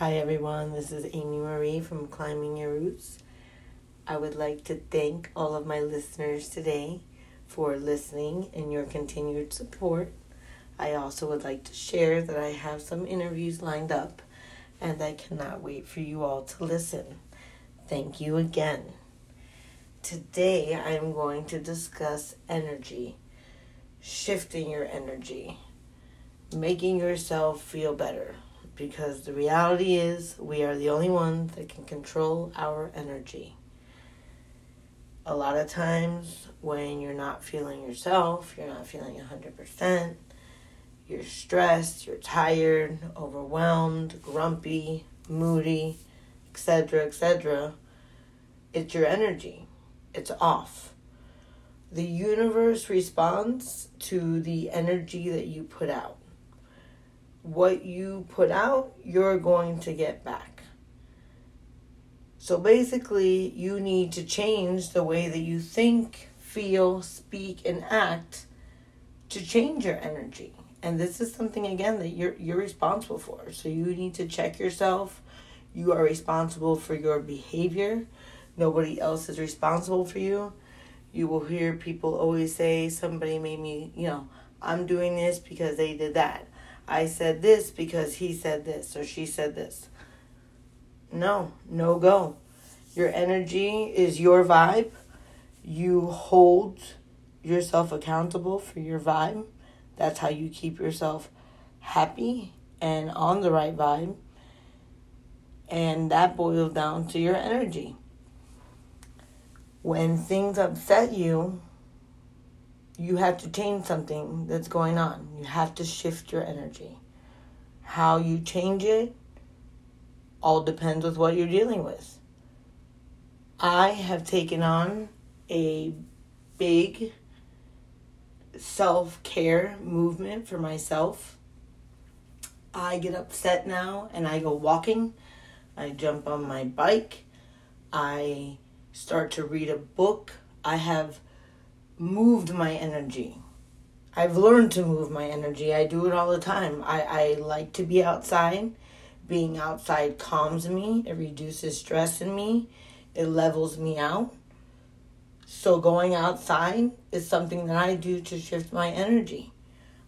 Hi everyone, this is Amy Marie from Climbing Your Roots. I would like to thank all of my listeners today for listening and your continued support. I also would like to share that I have some interviews lined up and I cannot wait for you all to listen. Thank you again. Today I am going to discuss energy, shifting your energy, making yourself feel better because the reality is we are the only ones that can control our energy. A lot of times when you're not feeling yourself, you're not feeling 100%, you're stressed, you're tired, overwhelmed, grumpy, moody, etc., etc., it's your energy. It's off. The universe responds to the energy that you put out what you put out, you're going to get back. So basically, you need to change the way that you think, feel, speak, and act to change your energy. And this is something again that you're you're responsible for. So you need to check yourself. You are responsible for your behavior. Nobody else is responsible for you. You will hear people always say somebody made me, you know, I'm doing this because they did that. I said this because he said this or she said this. No, no go. Your energy is your vibe. You hold yourself accountable for your vibe. That's how you keep yourself happy and on the right vibe. And that boils down to your energy. When things upset you, you have to change something that's going on. You have to shift your energy. How you change it all depends with what you're dealing with. I have taken on a big self care movement for myself. I get upset now and I go walking. I jump on my bike. I start to read a book. I have moved my energy. I've learned to move my energy. I do it all the time. I, I like to be outside. Being outside calms me, it reduces stress in me, it levels me out. So, going outside is something that I do to shift my energy.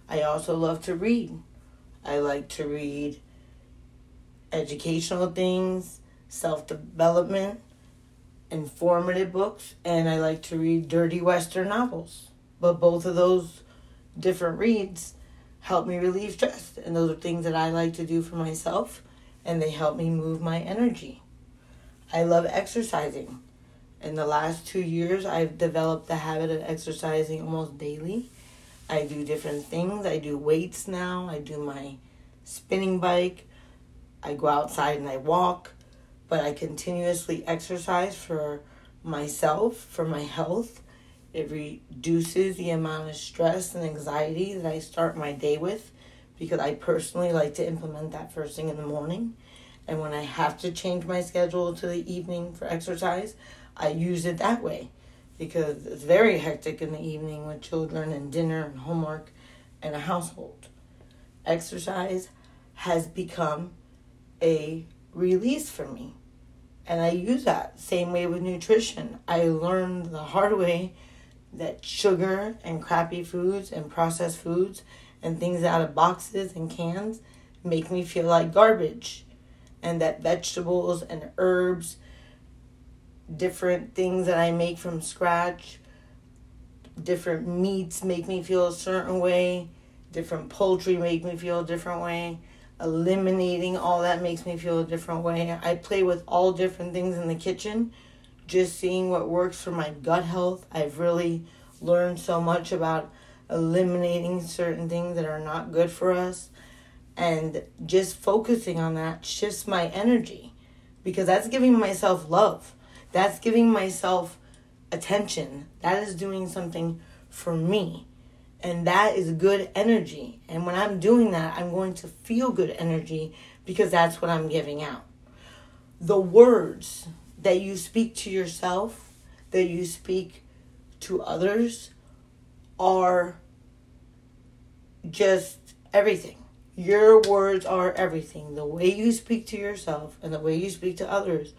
I also love to read. I like to read educational things, self development, informative books and I like to read dirty Western novels. But both of those different reads help me relieve stress. And those are things that I like to do for myself and they help me move my energy. I love exercising. In the last two years, I've developed the habit of exercising almost daily. I do different things. I do weights now. I do my spinning bike. I go outside and I walk but I continuously exercise for myself, for my health. It reduces the amount of stress and anxiety that I start my day with because I personally like to implement that first thing in the morning. And when I have to change my schedule to the evening for exercise, I use it that way because it's very hectic in the evening with children and dinner and homework and a household. Exercise has become a release for me and I use that same way with nutrition. I learned the hard way that sugar and crappy foods and processed foods and things out of boxes and cans make me feel like garbage. And that vegetables and herbs, different things that I make from scratch, different meats make me feel a certain way, different poultry make me feel a different way eliminating all that makes me feel a different way. I play with all different things in the kitchen, just seeing what works for my gut health. I've really learned so much about eliminating certain things that are not good for us and just focusing on that shifts my energy because that's giving myself love. That's giving myself attention. That is doing something for me. And that is good energy. And when I'm doing that, I'm going to feel good energy because that's what I'm giving out. The words that you speak to yourself, that you speak to others, are just everything. Your words are everything. The way you speak to yourself and the way you speak to others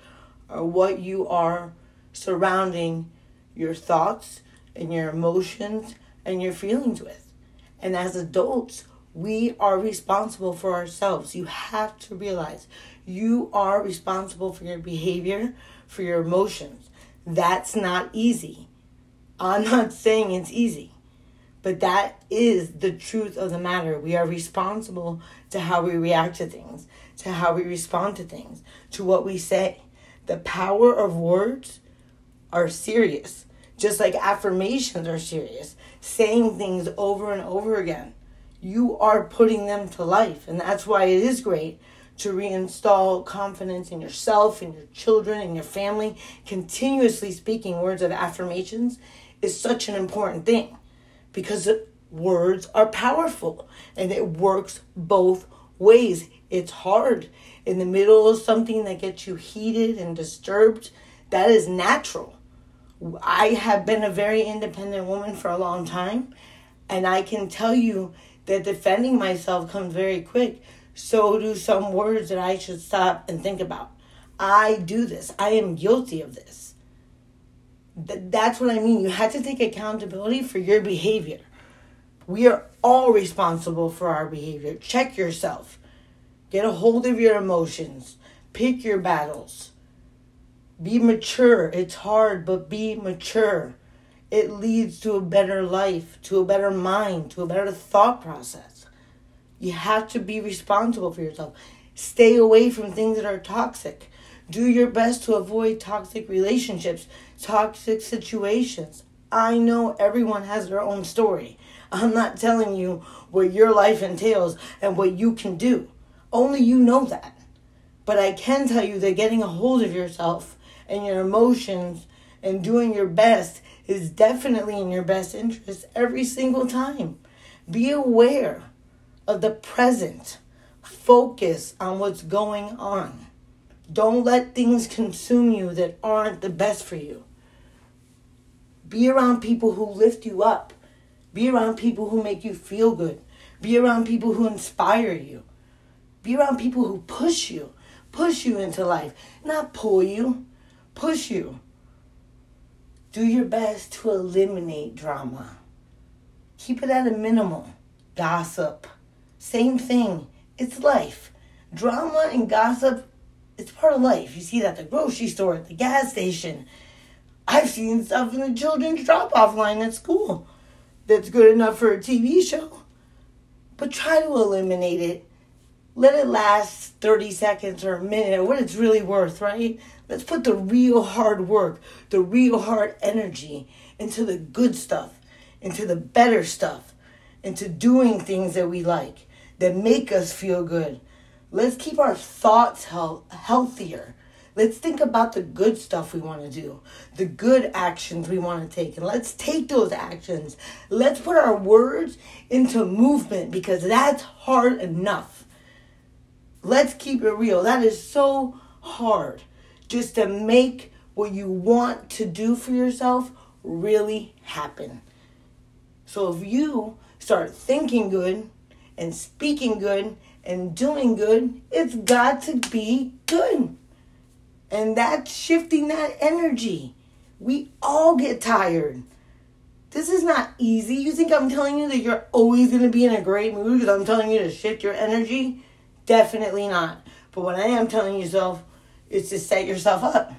are what you are surrounding your thoughts and your emotions and your feelings with. And as adults, we are responsible for ourselves. You have to realize you are responsible for your behavior, for your emotions. That's not easy. I'm not saying it's easy, but that is the truth of the matter. We are responsible to how we react to things, to how we respond to things, to what we say. The power of words are serious, just like affirmations are serious. Saying things over and over again, you are putting them to life. And that's why it is great to reinstall confidence in yourself, in your children, in your family. Continuously speaking words of affirmations is such an important thing because words are powerful and it works both ways. It's hard in the middle of something that gets you heated and disturbed. That is natural. I have been a very independent woman for a long time, and I can tell you that defending myself comes very quick so do some words that I should stop and think about. I do this. I am guilty of this. Th- that's what I mean. You have to take accountability for your behavior. We are all responsible for our behavior. Check yourself. Get a hold of your emotions. Pick your battles. Be mature. It's hard, but be mature. It leads to a better life, to a better mind, to a better thought process. You have to be responsible for yourself. Stay away from things that are toxic. Do your best to avoid toxic relationships, toxic situations. I know everyone has their own story. I'm not telling you what your life entails and what you can do. Only you know that. But I can tell you that getting a hold of yourself and your emotions and doing your best is definitely in your best interest every single time. Be aware of the present. Focus on what's going on. Don't let things consume you that aren't the best for you. Be around people who lift you up. Be around people who make you feel good. Be around people who inspire you. Be around people who push you, push you into life, not pull you, push you. Do your best to eliminate drama. Keep it at a minimal. Gossip, same thing. It's life. Drama and gossip, it's part of life. You see that at the grocery store, at the gas station. I've seen stuff in the children's drop off line at school that's good enough for a TV show. But try to eliminate it. Let it last 30 seconds or a minute what it's really worth, right? Let's put the real hard work, the real hard energy into the good stuff, into the better stuff, into doing things that we like that make us feel good. Let's keep our thoughts health- healthier. Let's think about the good stuff we want to do, the good actions we want to take, and let's take those actions. Let's put our words into movement because that's hard enough. Let's keep it real. That is so hard just to make what you want to do for yourself really happen. So if you start thinking good, and speaking good and doing good, it's got to be good. And that's shifting that energy. We all get tired. This is not easy. You think I'm telling you that you're always going to be in a great mood because I'm telling you to shift your energy? Definitely not. But what I am telling yourself is to set yourself up.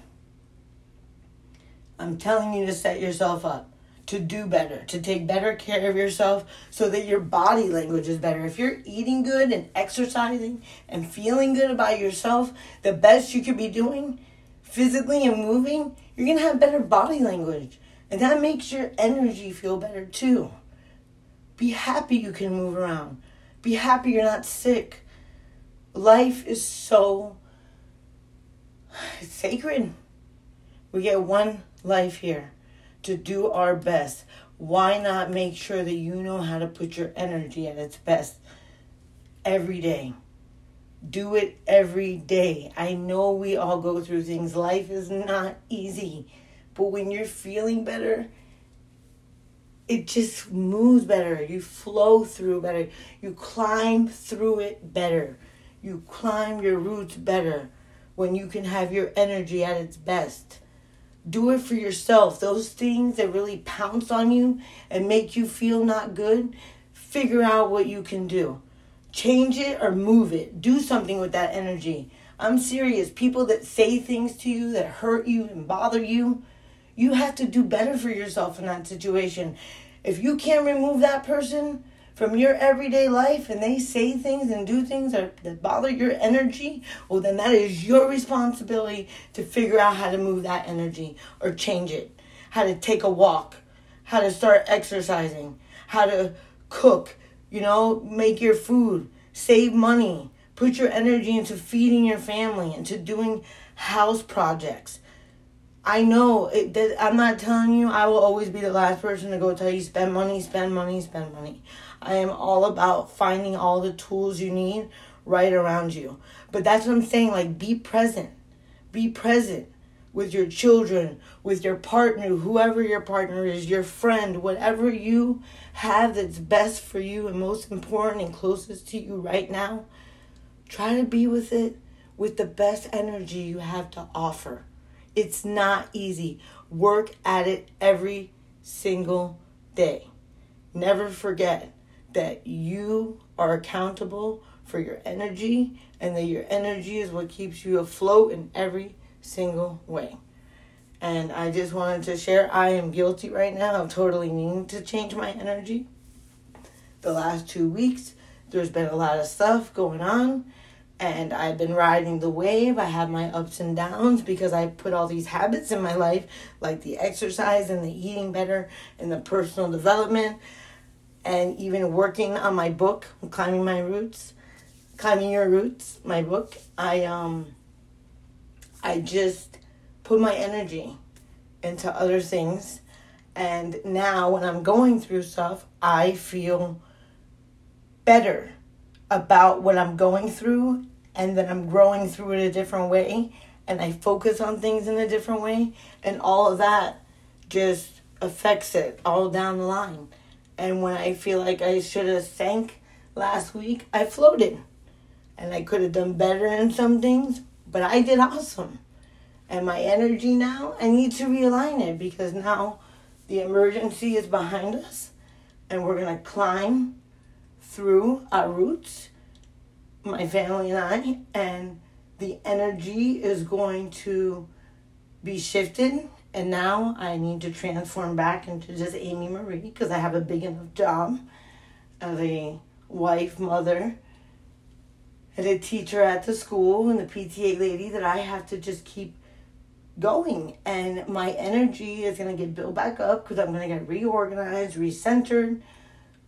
I'm telling you to set yourself up to do better, to take better care of yourself so that your body language is better. If you're eating good and exercising and feeling good about yourself, the best you could be doing physically and moving, you're going to have better body language. And that makes your energy feel better too. Be happy you can move around. Be happy you're not sick. Life is so sacred. We get one life here to do our best. Why not make sure that you know how to put your energy at its best every day? Do it every day. I know we all go through things. Life is not easy. But when you're feeling better, it just moves better. You flow through better. You climb through it better. You climb your roots better when you can have your energy at its best. Do it for yourself. Those things that really pounce on you and make you feel not good, figure out what you can do. Change it or move it. Do something with that energy. I'm serious. People that say things to you that hurt you and bother you, you have to do better for yourself in that situation. If you can't remove that person from your everyday life and they say things and do things that, bother your energy, well, then that is your responsibility to figure out how to move that energy or change it. How to take a walk, how to start exercising, how to cook, you know, make your food, save money, put your energy into feeding your family, into doing house projects I know it, that I'm not telling you I will always be the last person to go tell you spend money, spend money, spend money. I am all about finding all the tools you need right around you. But that's what I'm saying like be present. Be present with your children, with your partner, whoever your partner is, your friend, whatever you have that's best for you and most important and closest to you right now. Try to be with it with the best energy you have to offer it's not easy. Work at it every single day. Never forget that you are accountable for your energy and that your energy is what keeps you afloat in every single way. And I just wanted to share I am guilty right now of totally needing to change my energy. The last two weeks, there's been a lot of stuff going on and I've been riding the wave. I have my ups and downs because I put all these habits in my life, like the exercise and the eating better and the personal development, and even working on my book, climbing my roots, climbing your roots, my book. I um, I just put my energy into other things, and now when I'm going through stuff, I feel better about what I'm going through and that I'm growing through it a different way and I focus on things in a different way and all of that just affects it all down the line. And when I feel like I should have sank last week, I floated. And I could have done better in some things, but I did awesome. And my energy now, I need to realign it because now the emergency is behind us and we're going to climb through our roots, my family and I, and the energy is going to be shifted. And now I need to transform back into just Amy Marie because I have a big enough job as a wife, mother, and a teacher at the school and the PTA lady that I have to just keep going. And my energy is going to get built back up because I'm going to get reorganized, recentered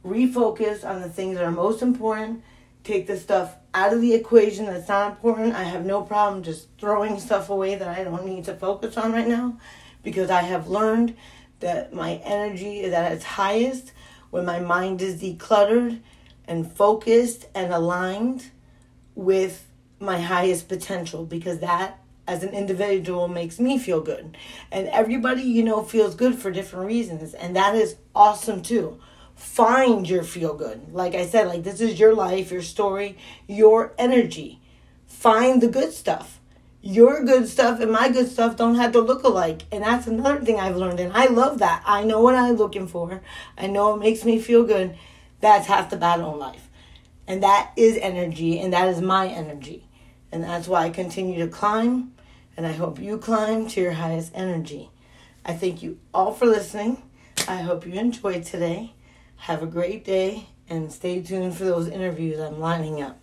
refocus on the things that are most important, take the stuff out of the equation that's not important. I have no problem just throwing stuff away that I don't need to focus on right now because I have learned that my energy is at its highest when my mind is decluttered and focused and aligned with my highest potential because that as an individual makes me feel good. And everybody, you know, feels good for different reasons. And that is awesome too find your feel good. Like I said, like this is your life, your story, your energy. Find the good stuff. Your good stuff and my good stuff don't have to look alike. And that's another thing I've learned. And I love that. I know what I'm looking for. I know it makes me feel good. That's half the battle in life. And that is energy. And that is my energy. And that's why I continue to climb. And I hope you climb to your highest energy. I thank you all for listening. I hope you enjoyed today. Have a great day and stay tuned for those interviews I'm lining up.